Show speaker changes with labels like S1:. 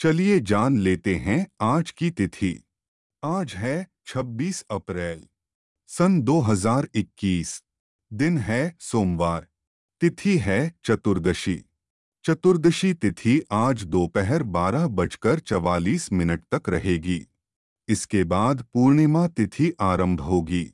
S1: चलिए जान लेते हैं आज की तिथि। आज है 26 अप्रैल, सन 2021 दिन है सोमवार, तिथि है चतुर्दशी। चतुर्दशी तिथि आज दोपहर बारह बजकर चवालीस मिनट तक रहेगी। इसके बाद पूर्णिमा तिथि आरंभ होगी।